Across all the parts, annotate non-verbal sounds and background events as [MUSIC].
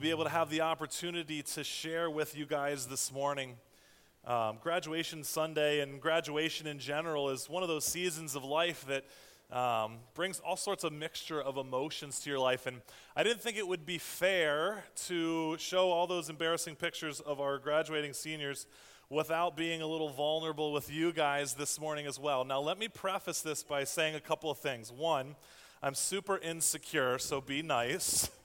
be able to have the opportunity to share with you guys this morning. Um, graduation Sunday and graduation in general is one of those seasons of life that um, brings all sorts of mixture of emotions to your life. And I didn't think it would be fair to show all those embarrassing pictures of our graduating seniors without being a little vulnerable with you guys this morning as well. Now, let me preface this by saying a couple of things. One, I'm super insecure, so be nice. [LAUGHS]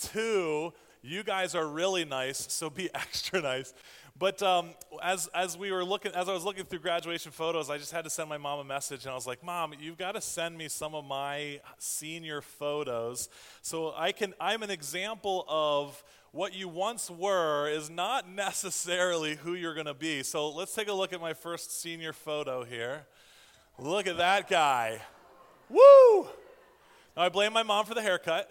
Two, you guys are really nice, so be [LAUGHS] extra nice. But um, as, as we were looking, as I was looking through graduation photos, I just had to send my mom a message, and I was like, "Mom, you've got to send me some of my senior photos, so I can. I'm an example of what you once were is not [LAUGHS] necessarily who you're going to be. So let's take a look at my first senior photo here. Look at that guy. Woo! Now I blame my mom for the haircut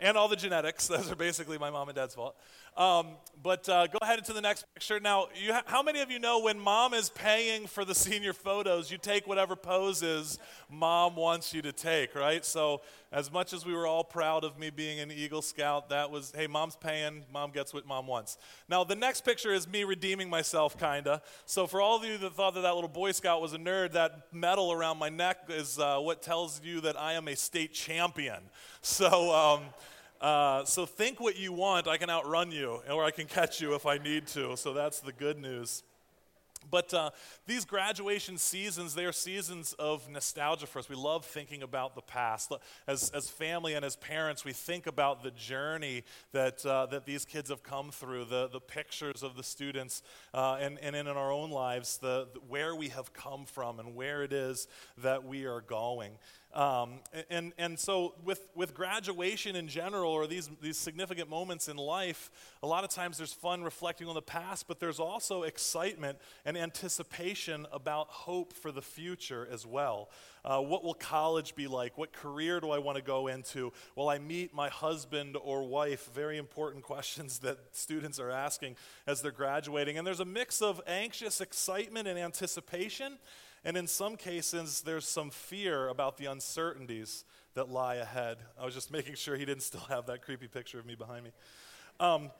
and all the genetics. [LAUGHS] Those are basically my mom and dad's fault. Um, but uh, go ahead into the next picture. Now, ha- how many of you know when mom is paying for the [LAUGHS] senior photos, you take whatever poses mom wants you to take, right? So, as much as we were all proud of me being an Eagle Scout, that was, hey, mom's paying, mom gets what mom wants. Now, the next picture is me redeeming myself, kind of. So, for all of you that thought that that little Boy Scout was a nerd, that medal around my neck is uh, what tells you that I am a state champion. So, um, uh, so think what you want. I can outrun you, or I can catch you if I need to. So that's the good news. But uh, these graduation seasons, they are seasons of nostalgia for us. We love thinking about the past. As, as family and as parents, we think about the journey that, uh, that these kids have come through, the, the pictures of the students, uh, and, and in our own lives, the, the, where we have come from and where it is that we are going. Um, and, and so, with, with graduation in general, or these, these significant moments in life, a lot of times there's fun reflecting on the past, but there's also excitement and anticipation about hope for the future as well. Uh, what will college be like? What career do I want to go into? Will I meet my husband or wife? Very important [LAUGHS] questions that students are asking as they're graduating. And there's a mix of anxious excitement and anticipation. And in some cases, there's some fear about the uncertainties that lie ahead. I was just [LAUGHS] making sure he didn't still have that creepy picture of me behind me. Um,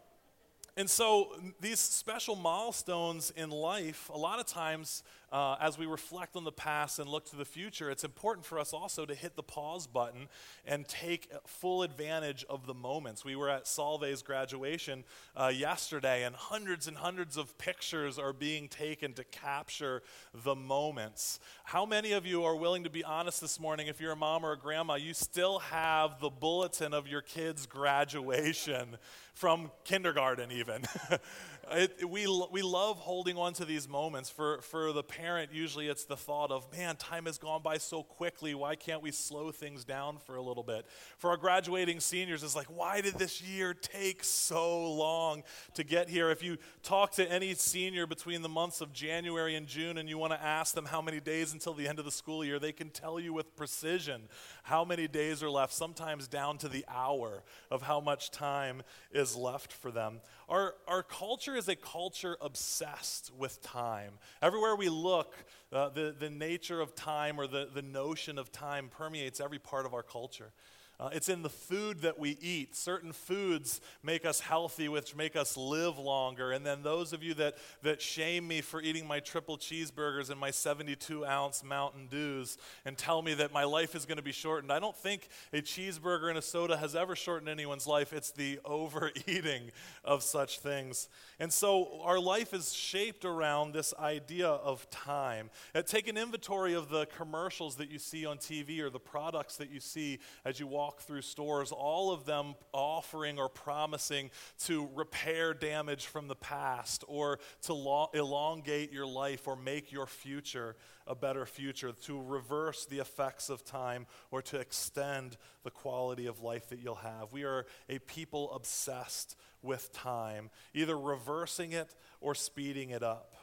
and so, these special milestones in life, a lot of times, uh, as we reflect on the past and look to the future, it's important for us also to hit the pause button and take full advantage of the moments. We were at Solvay's graduation uh, yesterday, and hundreds and hundreds of pictures are being taken to capture the moments. How many of you are willing to be honest this morning? If you're a mom or a grandma, you still have the bulletin of your kid's graduation from kindergarten, even. [LAUGHS] it, we, we love holding on to these moments. For, for the parent, usually it's the thought of, man, time has gone by so quickly. Why can't we slow things down for a little bit? For our graduating seniors, it's like, why did this year take so long to get here? If you talk to any senior between the months of January and June and you want to ask them how many days until the end of the school year, they can tell you with precision how many days are left, sometimes down to the hour of how much time is left for them. Our, our culture is a culture obsessed with time. Everywhere we look, uh, the, the nature of time or the, the notion of time permeates every part of our culture. Uh, it's in the food that we eat. Certain foods make us healthy, which make us live longer. And then those of you that, that shame me for eating my triple cheeseburgers and my 72 ounce Mountain Dews and tell me that my life is going to be shortened. I don't think a cheeseburger and a soda has ever shortened anyone's life. It's the [LAUGHS] overeating of such things. And so our life is shaped around this idea of time. Uh, take an inventory of the commercials that you see on TV or the products that you see as you walk walk through stores, all of them offering or promising to repair damage from the past or to lo- elongate your life or make your future a better future, to reverse the effects of time or to extend the quality of life that you'll have. We are a people obsessed with time, either reversing it or speeding it up.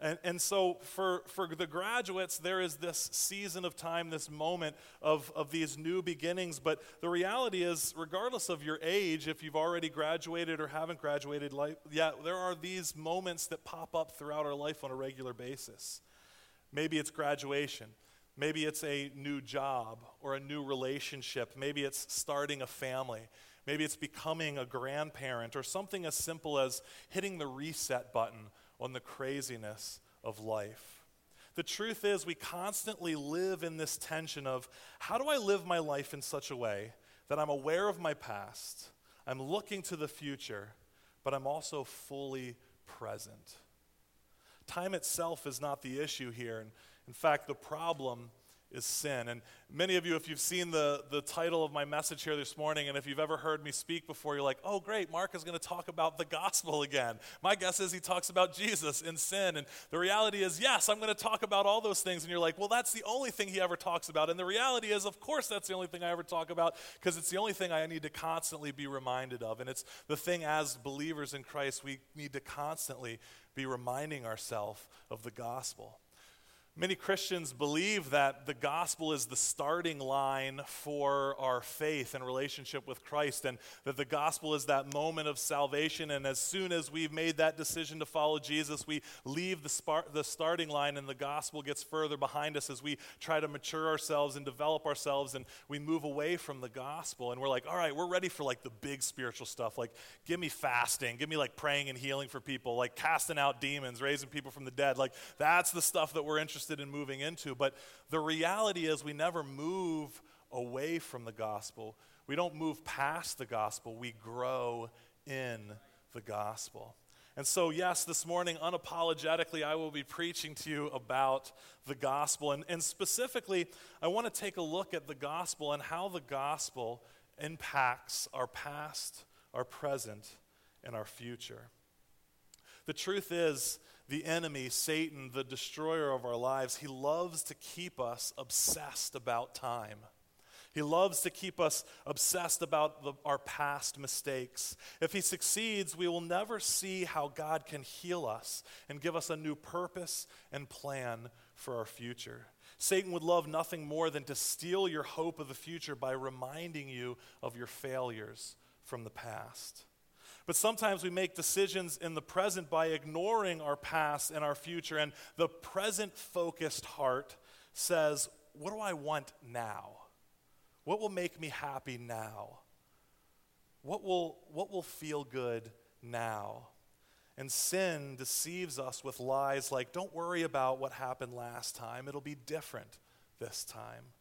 And, and so for, for the graduates, there is this season of time, this moment of, of these new beginnings. But the reality is, regardless of your age, if you've already graduated or haven't graduated, life, there are these moments that pop up throughout our life on a regular basis. Maybe it's graduation. Maybe it's a new job or a new relationship. Maybe it's starting a family. Maybe it's becoming a grandparent or something as simple as hitting the reset button on the craziness of life. The truth is, we constantly live in this tension of how do I live my life in such a way that I'm aware of my past, I'm looking to the future, but I'm also fully present. Time itself is not the issue here. And in fact, the problem is sin. And many of you, if you've seen the, the title of my message here this morning, and if you've ever heard me speak before, you're like, oh, great, Mark is going to talk about the gospel again. My guess is he talks about Jesus and sin. And the reality is, yes, I'm going to talk about all those things. And you're like, well, that's the only thing he ever talks about. And the reality is, of course, that's the only thing I ever talk about because it's the only thing I need to constantly be reminded of. And it's the thing as believers in Christ, we need to constantly be reminding ourselves of the gospel. Many Christians believe that the gospel is the starting line for our faith and relationship with Christ, and that the gospel is that moment of salvation. And as soon as we've made that decision to follow Jesus, we leave the, spar- the starting line, and the gospel gets further behind us as we try to mature ourselves and develop ourselves, and we move away from the gospel. And we're like, all right, we're ready for like the big spiritual stuff. Like, give me fasting, give me like praying and healing for people, like casting out demons, raising people from the dead. Like, that's the stuff that we're interested interested in moving into. But the reality is, we never move away from the gospel. We don't move past the gospel, we grow in the gospel. And so, yes, this morning, unapologetically, I will be preaching to you about the gospel. And, and specifically, I want to take a look at the gospel and how the gospel impacts our past, our present, and our future. The truth is, the enemy, Satan, the destroyer of our lives, he loves to keep us obsessed about time. He loves to keep us obsessed about the, our past mistakes. If he succeeds, we will never see how God can heal us and give us a new purpose and plan for our future. Satan would love nothing more than to steal your hope of the future by reminding you of your failures from the past. But sometimes we make decisions in the present by ignoring our past and our future. And the present focused heart says, What do I want now? What will make me happy now? What will, what will feel good now? And sin deceives us with lies like, Don't worry about what happened last time, it'll be different this time.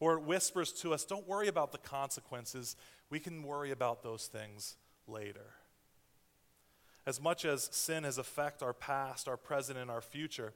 Or it whispers to us, Don't worry about the consequences, we can worry about those things later. As much as sin has affected our past, our present, and our future,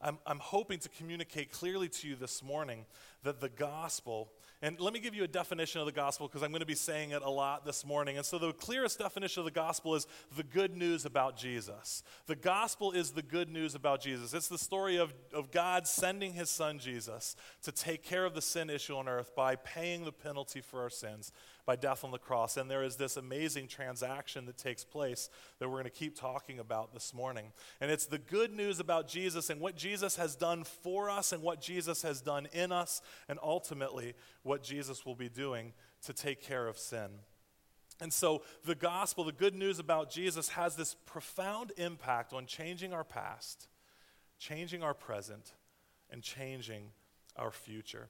I'm, I'm hoping to communicate clearly to you this morning that the gospel, and let me give you a definition of the gospel because I'm going to be saying it a lot this morning. And so, the clearest definition of the gospel is the good news about Jesus. The gospel is the good news about Jesus. It's the story of, of God sending his son Jesus to take care of the sin issue on earth by paying the penalty for our sins by death on the cross. And there is this amazing transaction that takes place that we're going to keep talking about this morning. And it's the good news about Jesus and what Jesus has done for us and what Jesus has done in us, and ultimately what Jesus will be doing to take care of sin. And so, the gospel, the good news about Jesus, has this profound impact on changing our past, changing our present, and changing our future.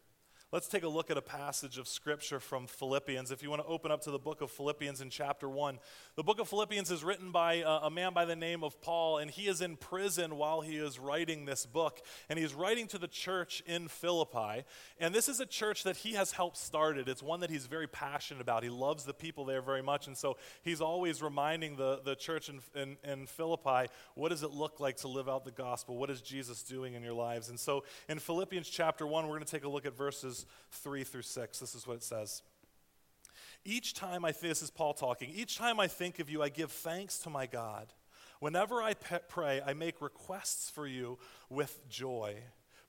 Let's take a look at a passage of scripture from Philippians. If you want to open up to the book of Philippians in chapter 1. The book of Philippians is written by a, a, man by the name of Paul, and he is in prison while he is writing this book. And he's writing to the church in Philippi. And this is a church that he has helped started. It's one that he's very passionate about. He loves the people there very much. And so he's always reminding the, the church in, in, in Philippi what does it look like to live out the gospel? What is Jesus doing in your lives? And so in Philippians chapter 1, we're going to take a look at verses 3 through 6. This is what it says. Each time I think, this is Paul talking, each time I think of you, I give thanks to my God. Whenever I pe- pray, I make requests for you with joy.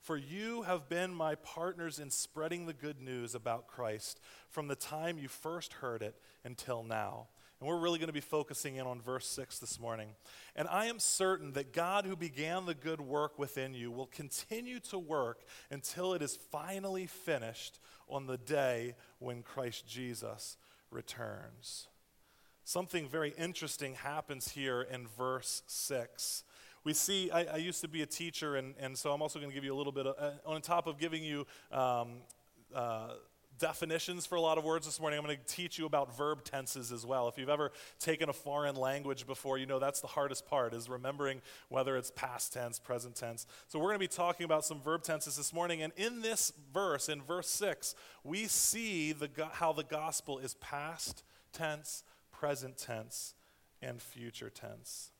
For you have been my partners in spreading the good news about Christ from the time you first heard it until now. And we're really going to be focusing in on verse 6 this morning. And I am certain that God, who began the good work within you, will continue to work until it is finally finished on the day when Christ Jesus returns. Something very interesting happens here in verse 6 we see I, I, used to be a teacher and, and so i'm also going to give you a little bit of, uh, on top of giving you um, uh, definitions for a lot of words this morning. I'm going to teach you about verb tenses as well. If you've ever taken a foreign language before, you know that's the hardest part is remembering whether it's past tense, present tense. So we're going to be talking about some verb tenses this morning and in this verse in verse 6, we see the how the gospel is past tense, present tense, and future tense.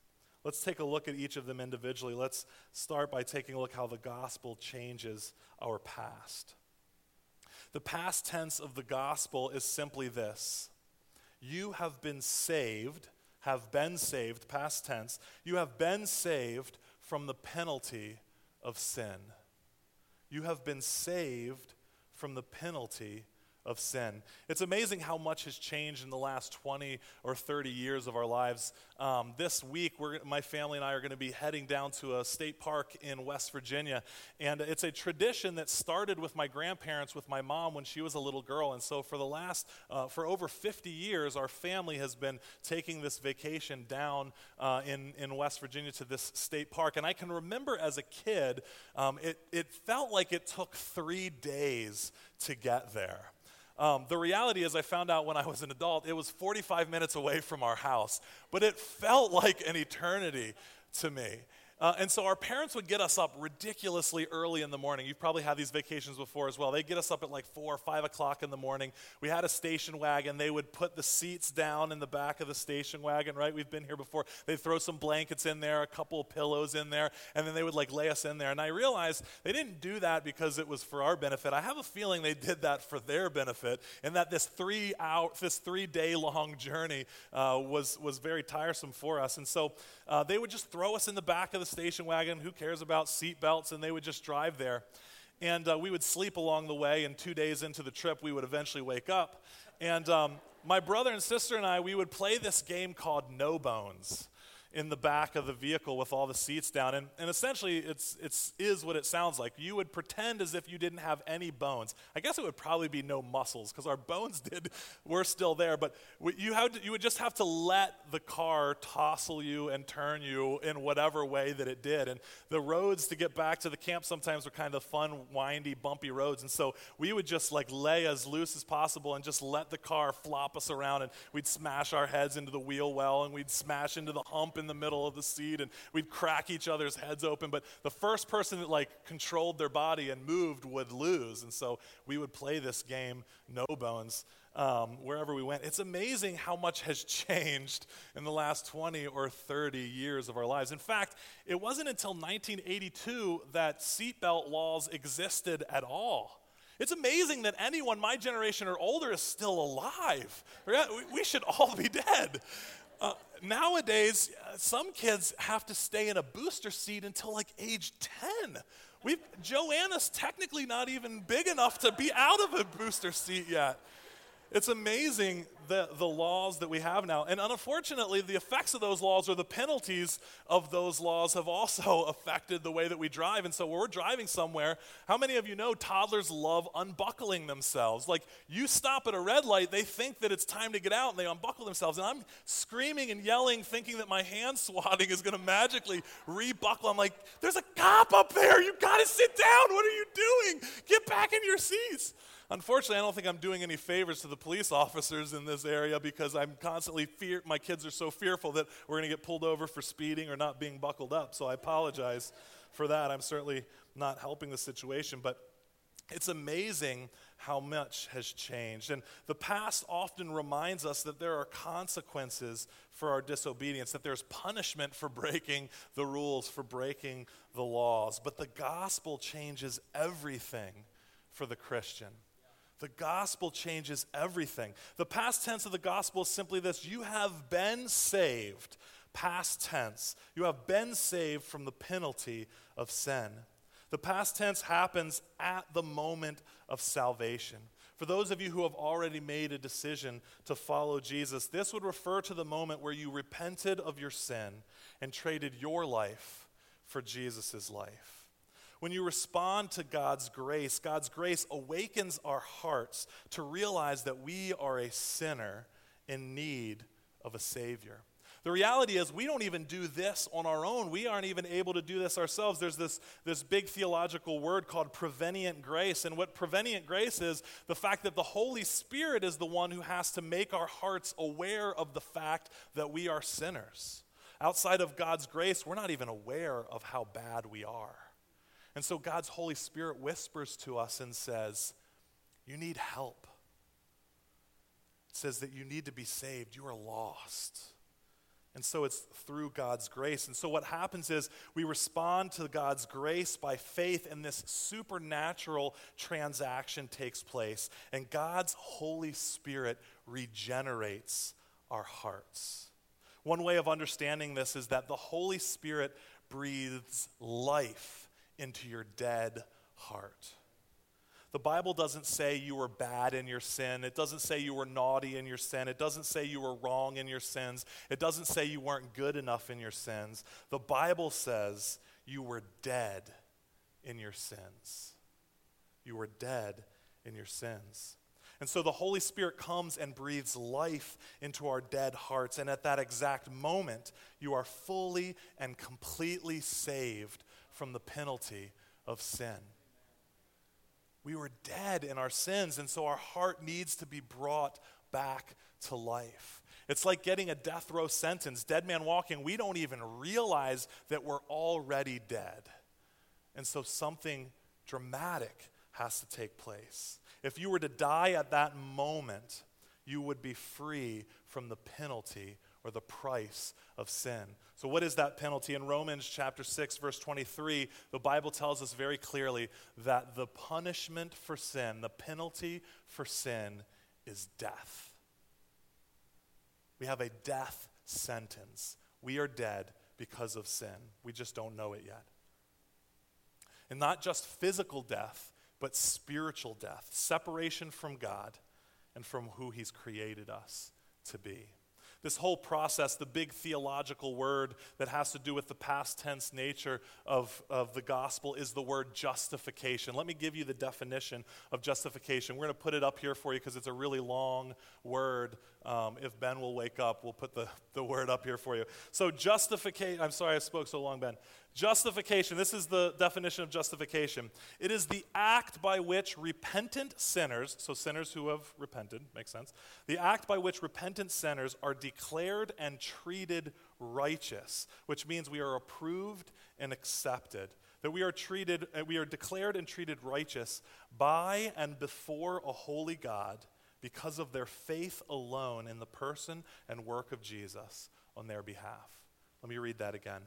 Let's take a look at each of them individually. Let's start by taking a look how the gospel changes our past. The past tense of the gospel is simply this You have been saved, have been saved, past tense, you have been saved from the penalty of sin. You have been saved from the penalty of sin. It's amazing how much has changed in the last 20 or 30 years of our lives. Um, this week, my family and I are going to be heading down to a state park in West Virginia. And it's a tradition that started with my grandparents, with my mom when she was a little girl. And so, for the last, uh, for over 50 years, our family has been taking this vacation down uh, in, in West Virginia to this state park. And I can remember as a kid, um, it, it felt like it took three days to get there. Um, the reality is, I found out when I was an adult, it was 45 minutes away from our house, but it felt like an eternity to me. Uh, and so our parents would get us up ridiculously early in the morning. You've probably had these vacations before as well. They'd get us up at like four or five o'clock in the morning. We had a station wagon. They would put the seats down in the back of the station wagon, right? We've been here before. They'd throw some blankets in there, a couple of pillows in there, and then they would like lay us in there. And I realized they didn't do that because it was for our benefit. I have a feeling they did that for their benefit, and that this three hour, this three day long journey uh, was was very tiresome for us. And so uh, they would just throw us in the back of the station wagon. Who cares about seat belts? And they would just drive there. And uh, we would sleep along the way. And two days into the trip, we would eventually wake up. And um, my brother and sister and I, we would play this game called No Bones in the back of the vehicle with all the seats down. And, and essentially, it's, it's is what it sounds like. You would pretend as if you didn't have any bones. I guess it would probably be no muscles because our bones [LAUGHS] did were still there. But you, had to, you would just have to let the car tossle you and turn you in whatever way that it did. And the roads to get back to the camp sometimes were kind of fun, windy, bumpy roads. And so we would just like lay as loose as possible and just let the car flop us around. And we'd smash our heads into the wheel well and we'd smash into the hump in the middle of the seat and we'd crack each other's heads open. But the first person that like controlled their body and moved would lose. And so we would play this game, no bones, um, wherever we went. It's amazing how much has [LAUGHS] changed in the last 20 or 30 years of our lives. In fact, it wasn't until 1982 that seatbelt laws existed at all. It's amazing that anyone my generation or older is still alive. We should all be dead. Uh, nowadays, uh, some kids have to stay in a booster seat until like age 10. We've, Joanna's technically not even big enough to be out of a booster seat yet. It's amazing the, the laws that we have now. And unfortunately, the effects of those laws or the penalties of those laws have also [LAUGHS] affected the way that we drive. And so when we're driving somewhere, how many of you know toddlers love unbuckling themselves? Like you stop at a red light, they think that it's time to get out and they unbuckle themselves. And I'm screaming and yelling, thinking that my hand [LAUGHS] swatting is going to magically rebuckle. I'm like, there's a cop up there. You've got to sit down. What are you doing? Get back in your seats. Unfortunately, I don't think I'm doing any favors to the police officers in this area because I'm constantly fear. My kids are so fearful that we're going to get pulled over for speeding or not being buckled up. So I apologize for that. I'm certainly not helping the situation, but it's amazing how much has changed. And the past often reminds us that there are consequences for our disobedience, that there's punishment for breaking the rules, for breaking the laws. But the gospel changes everything for the Christian. The gospel changes everything. The past tense of the gospel is simply this you have been saved. Past tense. You have been saved from the penalty of sin. The past tense happens at the moment of salvation. For those of you who have already made a decision to follow Jesus, this would refer to the moment where you repented of your sin and traded your life for Jesus' life. When you respond to God's grace, God's grace awakens our hearts to realize that we are a sinner in need of a Savior. The reality is, we don't even do this on our own. We aren't even able to do this ourselves. There's this, this big theological word called prevenient grace. And what prevenient grace is, the fact that the Holy Spirit is the one who has to make our hearts aware of the fact that we are sinners. Outside of God's grace, we're not even aware of how bad we are. And so God's Holy Spirit whispers to us and says, You need help. It says that you need to be saved. You are lost. And so it's through God's grace. And so what happens is we respond to God's grace by faith, and this supernatural transaction takes place. And God's Holy Spirit regenerates our hearts. One way of understanding this is that the Holy Spirit breathes life into your dead heart. The Bible doesn't say you were bad in your sin. It doesn't say you were naughty in your sin. It doesn't say you were wrong in your sins. It doesn't say you weren't good enough in your sins. The Bible says you were dead in your sins. You were dead in your sins. And so the Holy Spirit comes and breathes life into our dead hearts. And at that exact moment, you are fully and completely saved from the penalty of sin. We were dead in our sins, and so our heart needs to be brought back to life. It's like getting a death row sentence. Dead man walking, we don't even realize that we're already dead. And so something dramatic has to take place. If you were to die at that moment, you would be free from the penalty or the price of sin. So, what is that penalty? In Romans chapter 6, verse 23, the Bible tells us very clearly that the punishment for sin, the penalty for sin, is death. We have a death sentence. We are dead because of sin. We just don't know it yet. And not just physical death, but spiritual death, separation from God and from who He's created us to be. This whole process, the big theological word that has to do with the past tense nature of, of the gospel is the word justification. Let me give you the definition of justification. We're going to put it up here for you because it's a really long word. Um, if Ben will wake up, we'll put the, the word up here for you. So, justification, I'm sorry I spoke so long, Ben. Justification, this is the definition of justification. It is the act by which repentant sinners, so sinners who have repented, makes sense, the act by which repentant sinners are declared and treated righteous, which means we are approved and accepted. That we are treated, uh, we are declared and treated righteous by and before a holy God because of their faith alone in the person and work of Jesus on their behalf. Let me read that again.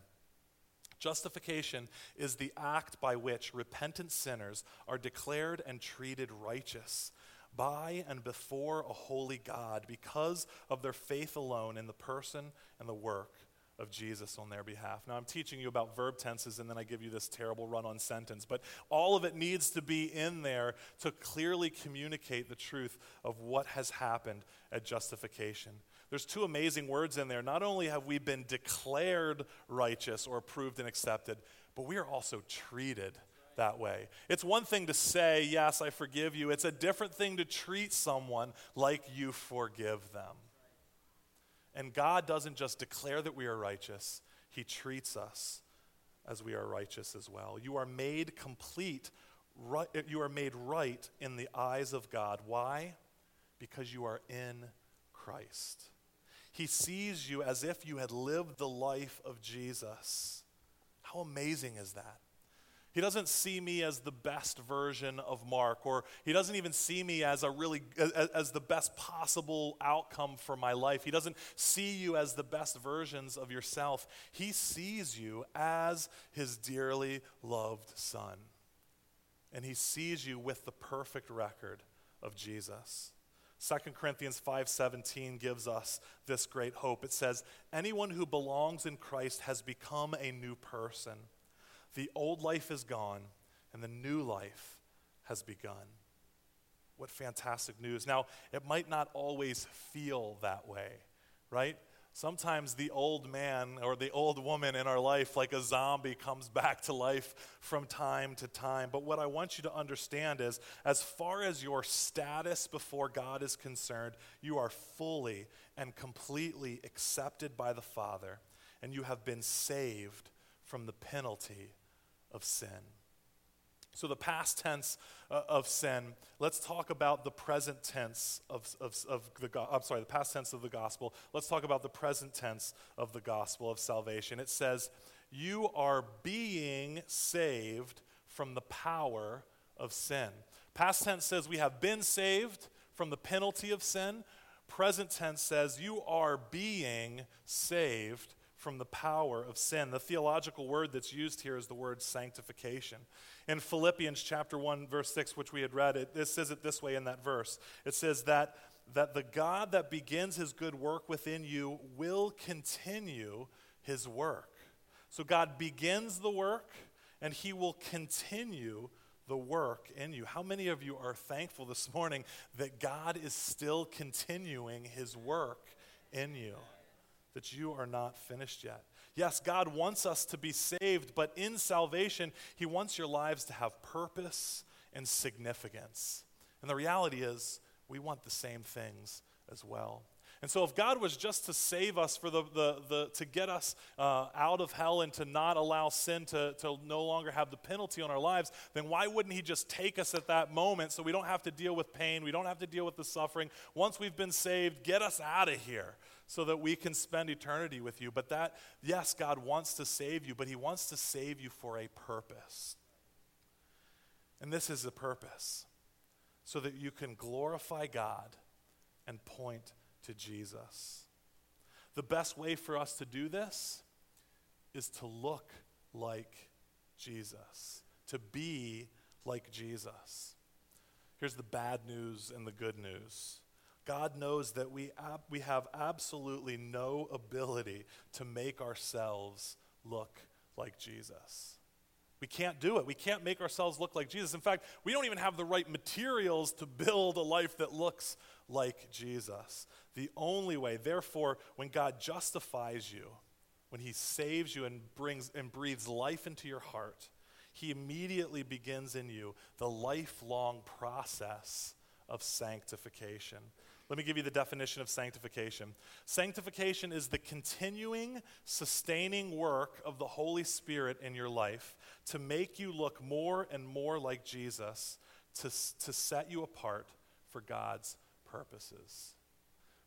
Justification is the act by which repentant sinners are declared and treated righteous by and before a holy God because of their faith alone in the person and the work of Jesus on their behalf. Now, I'm teaching you about verb tenses, and then I give you this terrible run on sentence, but all of it needs to be in there to clearly communicate the truth of what has happened at justification. There's two amazing words in there. Not only have we been declared righteous or approved and accepted, but we are also treated that way. It's one thing to say, Yes, I forgive you. It's a different thing to treat someone like you forgive them. And God doesn't just declare that we are righteous, He treats us as we are righteous as well. You are made complete, right, you are made right in the eyes of God. Why? Because you are in Christ. He sees you as if you had lived the life of Jesus. How amazing is that? He doesn't see me as the best version of Mark, or he doesn't even see me as a really as, as, the best possible outcome for my life. He doesn't see you as the best versions of yourself. He sees you as his dearly loved son. And he sees you with the perfect record of Jesus. 2 Corinthians 5:17 gives us this great hope. It says, "Anyone who belongs in Christ has become a new person. The old life is gone and the new life has begun." What fantastic news. Now, it might not always feel that way, right? Sometimes the old man or the old woman in our life, like a zombie, comes back to life from time to time. But what I want you to understand is, as far as your status before God is concerned, you are fully and completely accepted by the Father, and you have been saved from the penalty of sin. So, the past tense uh, of sin, let's talk about the present tense of, of, of the, I'm sorry, the past tense of the gospel. Let's talk about the present tense of the gospel of salvation. It says, You are being saved from the power of sin. Past tense says we have been saved from the penalty of sin. Present tense says you are being saved from the power of sin. The theological word that's used here is the word sanctification. In Philippians chapter 1 verse 6 which we had read it, says it this way in that verse. It says that that the God that begins his good work within you will continue his work. So God begins the work and he will continue the work in you. How many of you are thankful this morning that God is still continuing his work in you? That you are not finished yet. Yes, God wants us to be saved, but in salvation, He wants your lives to have purpose and significance. And the reality is, we want the same things as well. And so, if God was just to save us for the, the, the to get us uh, out of hell and to not allow sin to, to no longer have the penalty on our lives, then why wouldn't He just take us at that moment so we don't have to deal with pain, we don't have to deal with the suffering? Once we've been saved, get us out of here so that we can spend eternity with you. But that, yes, God wants to save you, but He wants to save you for a purpose. And this is the purpose so that you can glorify God and point to Jesus. The best way for us to do this is to look like Jesus, to be like Jesus. Here's the bad news and the good news. God knows that we, ab- we have absolutely no ability to make ourselves look like Jesus. We can't do it. We can't make ourselves look like Jesus. In fact, we don't even have the right materials to build a life that looks like Jesus. The only way, therefore, when God justifies you, when he saves you and brings and breathes life into your heart, he immediately begins in you the lifelong process of sanctification. Let me give you the definition of sanctification. Sanctification is the continuing, sustaining work of the Holy Spirit in your life to make you look more and more like Jesus, to, to set you apart for God's purposes.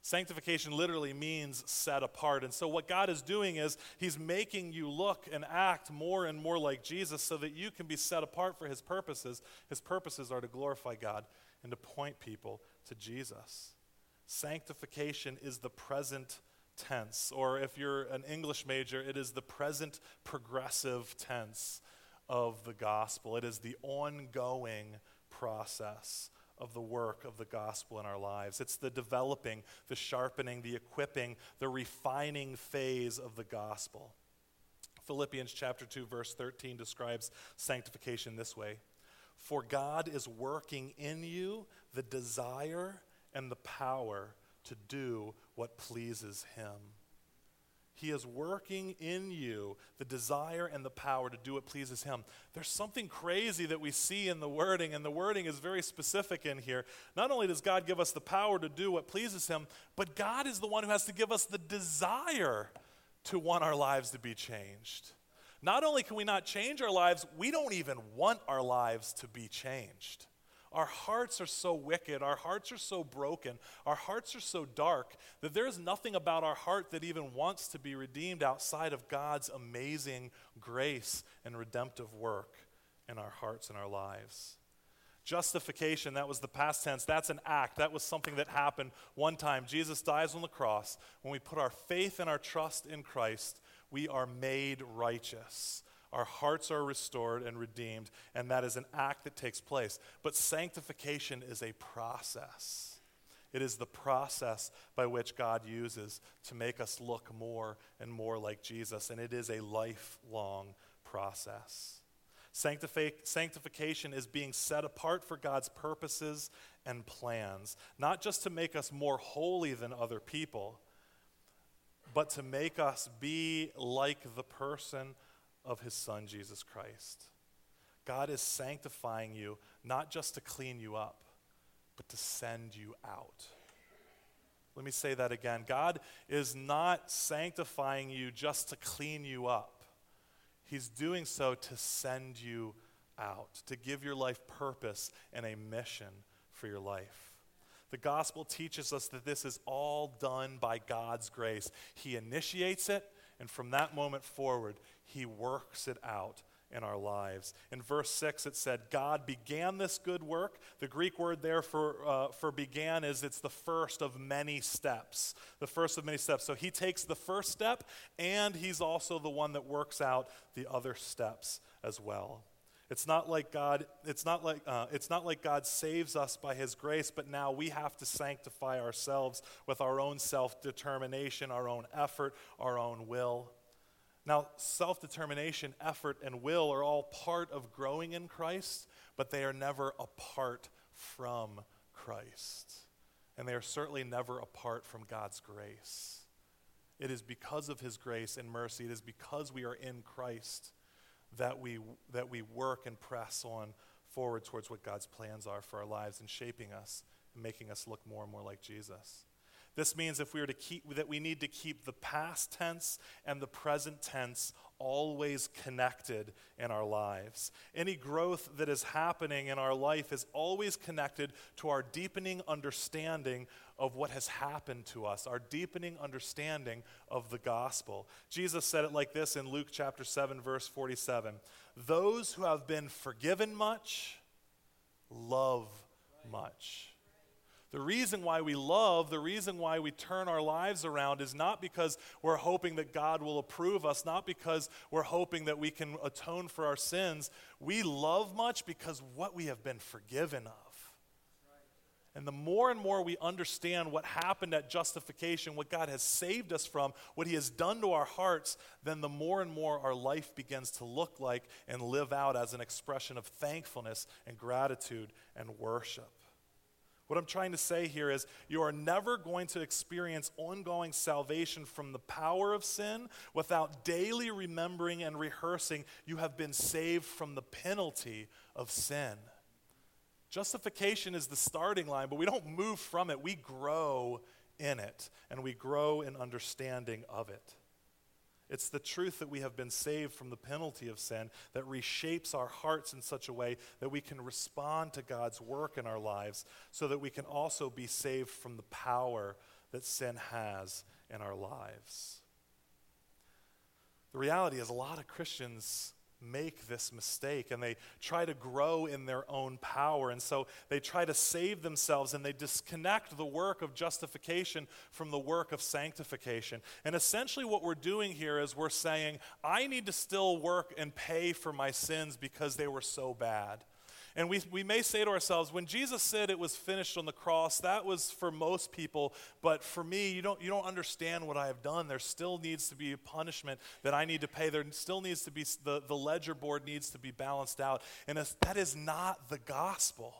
Sanctification literally means set apart. And so, what God is doing is He's making you look and act more and more like Jesus so that you can be set apart for His purposes. His purposes are to glorify God and to point people to Jesus. Sanctification is the present tense, or if you're an English major, it is the present progressive tense of the gospel. It is the ongoing process of the work of the gospel in our lives. It's the developing, the sharpening, the equipping, the refining phase of the gospel. Philippians chapter 2 verse 13 describes sanctification this way. For God is working in you the desire and the power to do what pleases Him. He is working in you the desire and the power to do what pleases Him. There's something crazy that we see in the wording, and the wording is very specific in here. Not only does God give us the power to do what pleases Him, but God is the one who has to give us the desire to want our lives to be changed. Not only can we not change our lives, we don't even want our lives to be changed. Our hearts are so wicked, our hearts are so broken, our hearts are so dark that there is nothing about our heart that even wants to be redeemed outside of God's amazing grace and redemptive work in our hearts and our lives. Justification, that was the past tense. That's an act. That was something that happened one time. Jesus dies on the cross. When we put our faith and our trust in Christ, we are made righteous. Our hearts are restored and redeemed, and that is an act that takes place. But sanctification is a process. It is the process by which God uses to make us look more and more like Jesus, and it is a lifelong process. sanctification is being set apart for God's purposes and plans, not just to make us more holy than other people, but to make us be like the person of his son, Jesus Christ. God is sanctifying you not just to clean you up, but to send you out. Let me say that again. God is not sanctifying you just to clean you up, He's doing so to send you out, to give your life purpose and a mission for your life. The gospel teaches us that this is all done by God's grace. He initiates it, and from that moment forward, He works it out in our lives. In verse 6, it said, God began this good work. The Greek word there for, uh, for began is it's the first of many steps. The first of many steps. So he takes the first step, and he's also the one that works out the other steps as well. It's not like God, it's not like, uh, it's not like God saves us by his grace, but now we have to sanctify ourselves with our own self determination, our own effort, our own will. Now, self determination, effort, and will are all part of growing in Christ, but they are never apart from Christ. And they are certainly never apart from God's grace. It is because of His grace and mercy, it is because we are in Christ that we, that we work and press on forward towards what God's plans are for our lives and shaping us and making us look more and more like Jesus. This means if we are to keep that we need to keep the past tense and the present tense always connected in our lives. Any growth that is happening in our life is always connected to our deepening understanding of what has happened to us, our deepening understanding of the gospel. Jesus said it like this in Luke chapter 7 verse 47. Those who have been forgiven much love much. The reason why we love, the reason why we turn our lives around is not because we're hoping that God will approve us, not because we're hoping that we can atone for our sins. We love much because what we have been forgiven of. And the more and more we understand what happened at justification, what God has saved us from, what He has done to our hearts, then the more and more our life begins to look like and live out as an expression of thankfulness and gratitude and worship. What I'm trying to say here is you are never going to experience ongoing salvation from the power of sin without daily remembering and rehearsing you have been saved from the penalty of sin. Justification is the starting line, but we don't move from it. We grow in it, and we grow in understanding of it. It's the truth that we have been saved from the penalty of sin that reshapes our hearts in such a way that we can respond to God's work in our lives so that we can also be saved from the power that sin has in our lives. The reality is, a lot of Christians make this mistake and they try to grow in their own power. And so they try to save themselves and they disconnect the work of justification from the work of sanctification. And essentially, what we're doing here is we're saying, I need to still work and pay for my sins because they were so bad. And we, we may say to ourselves, when Jesus said it was finished on the cross, that was for most people, but for me, you don't, you don't understand what I have done. There still needs to be a punishment that I need to pay. There still needs to be, the, the ledger board needs to be balanced out. And that is not the gospel.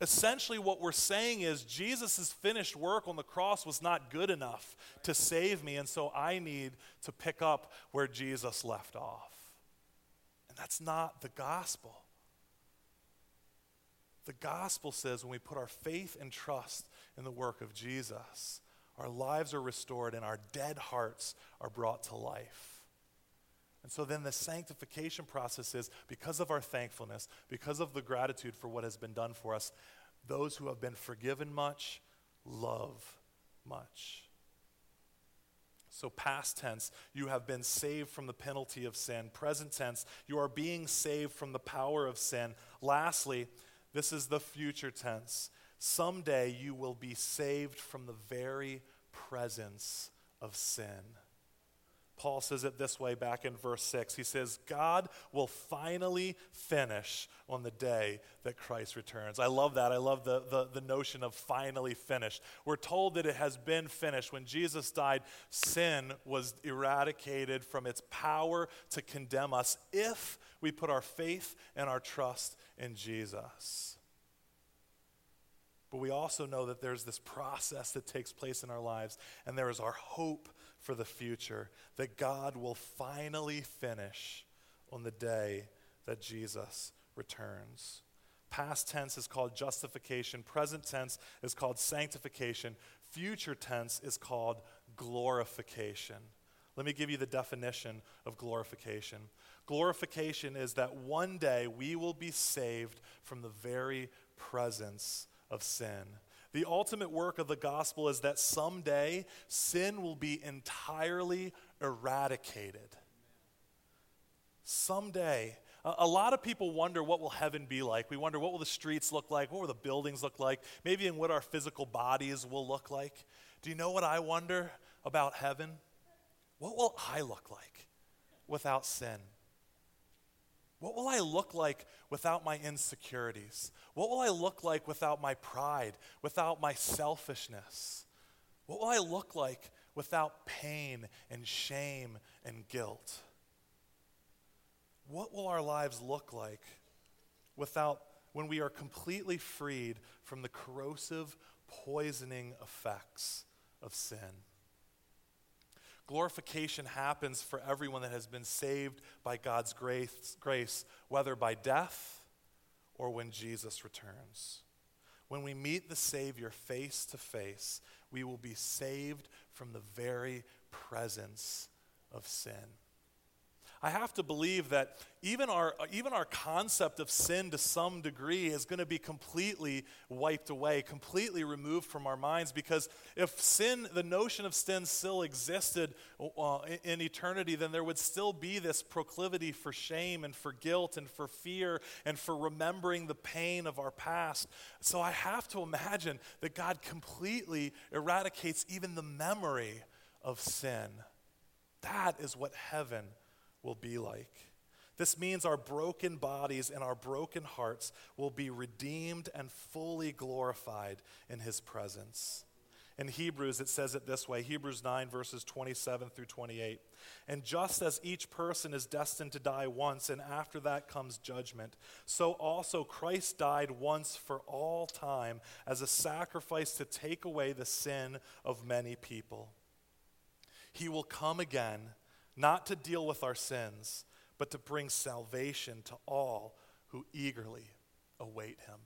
Essentially, what we're saying is Jesus' finished work on the cross was not good enough to save me, and so I need to pick up where Jesus left off. And that's not the gospel. The gospel says when we put our faith and trust in the work of Jesus, our lives are restored and our dead hearts are brought to life. And so then the sanctification process is because of our thankfulness, because of the gratitude for what has been done for us, those who have been forgiven much love much. So, past tense, you have been saved from the penalty of sin. Present tense, you are being saved from the power of sin. Lastly, this is the future tense. Someday you will be saved from the very presence of sin. Paul says it this way back in verse 6. He says, God will finally finish on the day that Christ returns. I love that. I love the, the, the, notion of finally finished. We're told that it has been finished. When Jesus died, sin was eradicated from its power to condemn us if we put our faith and our trust in Jesus. but we also know that there's this process that takes place in our lives, and there is our hope for the future that God will finally finish on the day that Jesus returns. Past tense is called justification, present tense is called sanctification, future tense is called glorification. Let me give you the definition of glorification. Glorification is that one day we will be saved from the very presence of sin. The ultimate work of the gospel is that someday sin will be entirely eradicated. Someday. A lot of people wonder what will heaven be like. We wonder what will the streets look like? What will the buildings look like? Maybe in what our physical bodies will look like. Do you know what I wonder about heaven? What will I look like without sin? What will I look like without my insecurities? What will I look like without my pride, without my selfishness? What will I look like without pain and shame and guilt? What will our lives look like without when we are completely freed from the corrosive, poisoning effects of sin? Glorification happens for everyone that has been saved by God's grace, grace, whether by death or when Jesus returns. When we meet the Savior face to face, we will be saved from the very presence of sin. I have to believe that even our, even our concept of sin to some degree is going to be completely wiped away, completely removed from our minds. Because if sin, the notion of sin still existed uh, in eternity, then there would still be this proclivity for shame and for guilt and for fear and for remembering the pain of our past. So I have to imagine that God completely eradicates even the memory of sin. That is what heaven will be like. This means our broken bodies and our broken hearts will be redeemed and fully glorified in His presence. In Hebrews, it says it this way Hebrews 9, verses 27 through 28. And just as each person is destined to die once, and after that comes judgment, so also Christ died once for all time as a sacrifice to take away the sin of many people. He will come again not to deal with our sins, but to bring salvation to all who eagerly await him.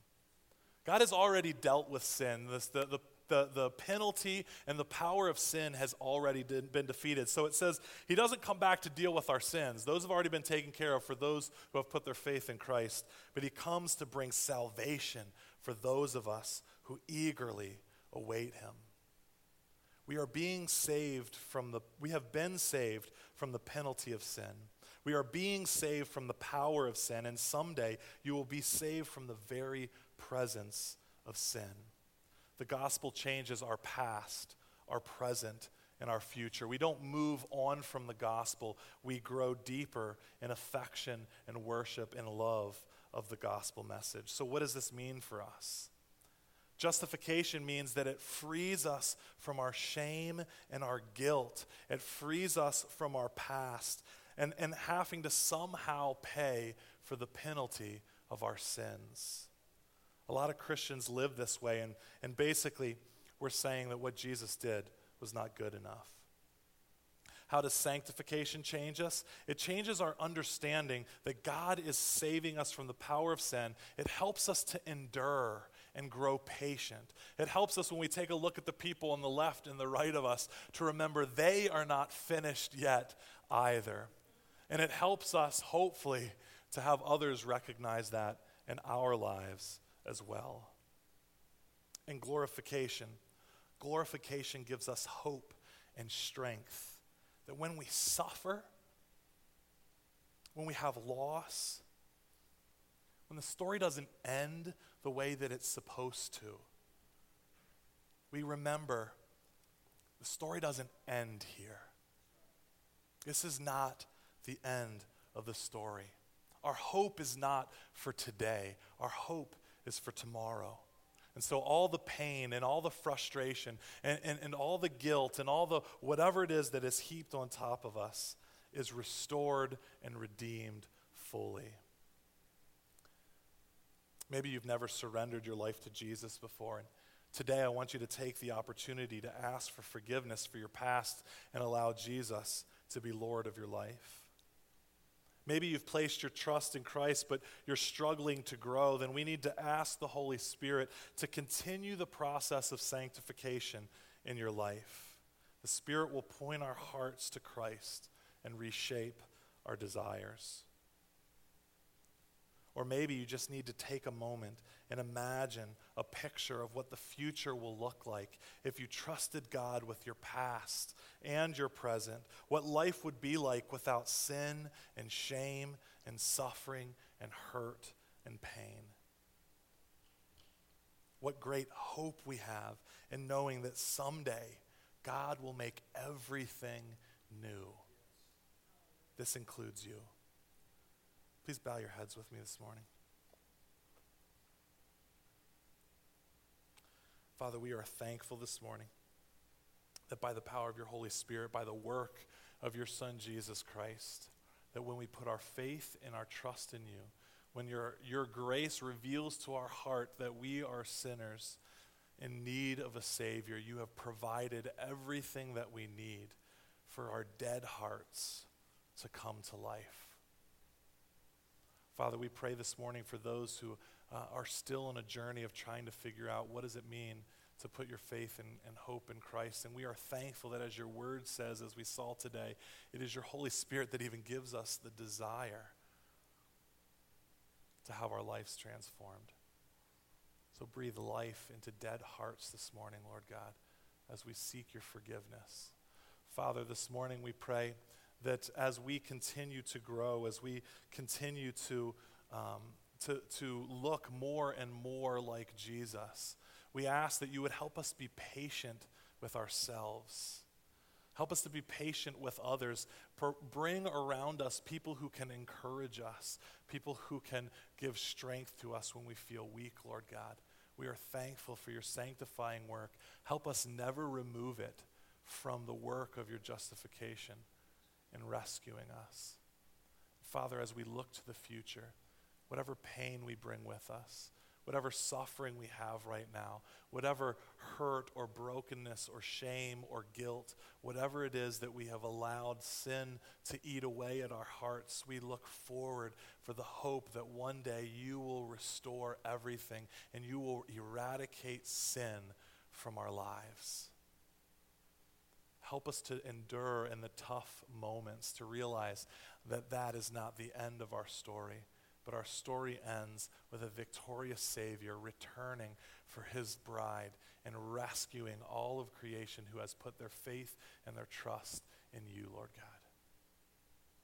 God has already dealt with sin. The, the, the, the penalty and the power of sin has already been defeated. So it says he doesn't come back to deal with our sins. Those have already been taken care of for those who have put their faith in Christ. But he comes to bring salvation for those of us who eagerly await him. We are being saved from the, we have been saved from the penalty of sin. We are being saved from the power of sin, and someday you will be saved from the very presence of sin. The gospel changes our past, our present, and our future. We don't move on from the gospel, we grow deeper in affection and worship and love of the gospel message. So, what does this mean for us? Justification means that it frees us from our shame and our guilt. It frees us from our past and, and having to somehow pay for the penalty of our sins. A lot of Christians live this way, and, and basically, we're saying that what Jesus did was not good enough. How does sanctification change us? It changes our understanding that God is saving us from the power of sin. It helps us to endure and grow patient. It helps us when we take a look at the people on the left and the right of us to remember they are not finished yet either. And it helps us, hopefully, to have others recognize that in our lives as well. And glorification. Glorification gives us hope and strength that when we suffer, when we have loss, when the story doesn't end the way that it's supposed to. We remember the story doesn't end here. This is not the end of the story. Our hope is not for today, our hope is for tomorrow. And so, all the pain and all the frustration and, and, and all the guilt and all the whatever it is that is heaped on top of us is restored and redeemed fully. Maybe you've never surrendered your life to Jesus before, and, Today, I want you to take the opportunity to ask for forgiveness for your past and allow Jesus to be Lord of your life. Maybe you've placed your trust in Christ, but you're struggling to grow. Then we need to ask the Holy Spirit to continue the process of sanctification in your life. The Spirit will point our hearts to Christ and reshape our desires. Or maybe you just need to take a moment and imagine a picture of what the future will look like if you trusted God with your past and your present, what life would be like without sin and shame and suffering and hurt and pain. What great hope we have in knowing that someday God will make everything new. This includes you. Please bow your heads with me this morning. Father, we are thankful this morning that by the power of your Holy Spirit, by the work of your Son, Jesus Christ, that when we put our faith and our trust in you, when your, your grace reveals to our heart that we are sinners in need of a Savior, you have provided everything that we need for our dead hearts to come to life. Father, we pray this morning for those who uh, are still on a journey of trying to figure out what does it mean to put your faith and, and hope in Christ. And we are thankful that as your word says, as we saw today, it is your Holy Spirit that even gives us the desire to have our lives transformed. So breathe life into dead hearts this morning, Lord God, as we seek your forgiveness. Father, this morning we pray that as we continue to grow, as we continue to, um, to, to look more and more like Jesus, we ask that you would help us be patient with ourselves. Help us to be patient with others. bring around us people who can encourage us, people who can give strength to us when we feel weak, Lord God. We are thankful for your sanctifying work. Help us never remove it from the work of your justification in rescuing us. Father, as we look to the future, whatever pain we bring with us, whatever suffering we have right now, whatever hurt or brokenness or shame or guilt, whatever it is that we have allowed sin to eat away at our hearts, we look forward for the hope that one day you will restore everything and you will eradicate sin from our lives. Help us to endure in the tough moments, to realize that that is not the end of our story, but our story ends with a victorious Savior returning for his bride and rescuing all of creation who has put their faith and their trust in you, Lord God.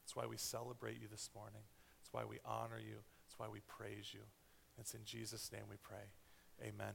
That's why we celebrate you this morning. That's why we honor you. That's why we praise you. It's in Jesus' name we pray. Amen.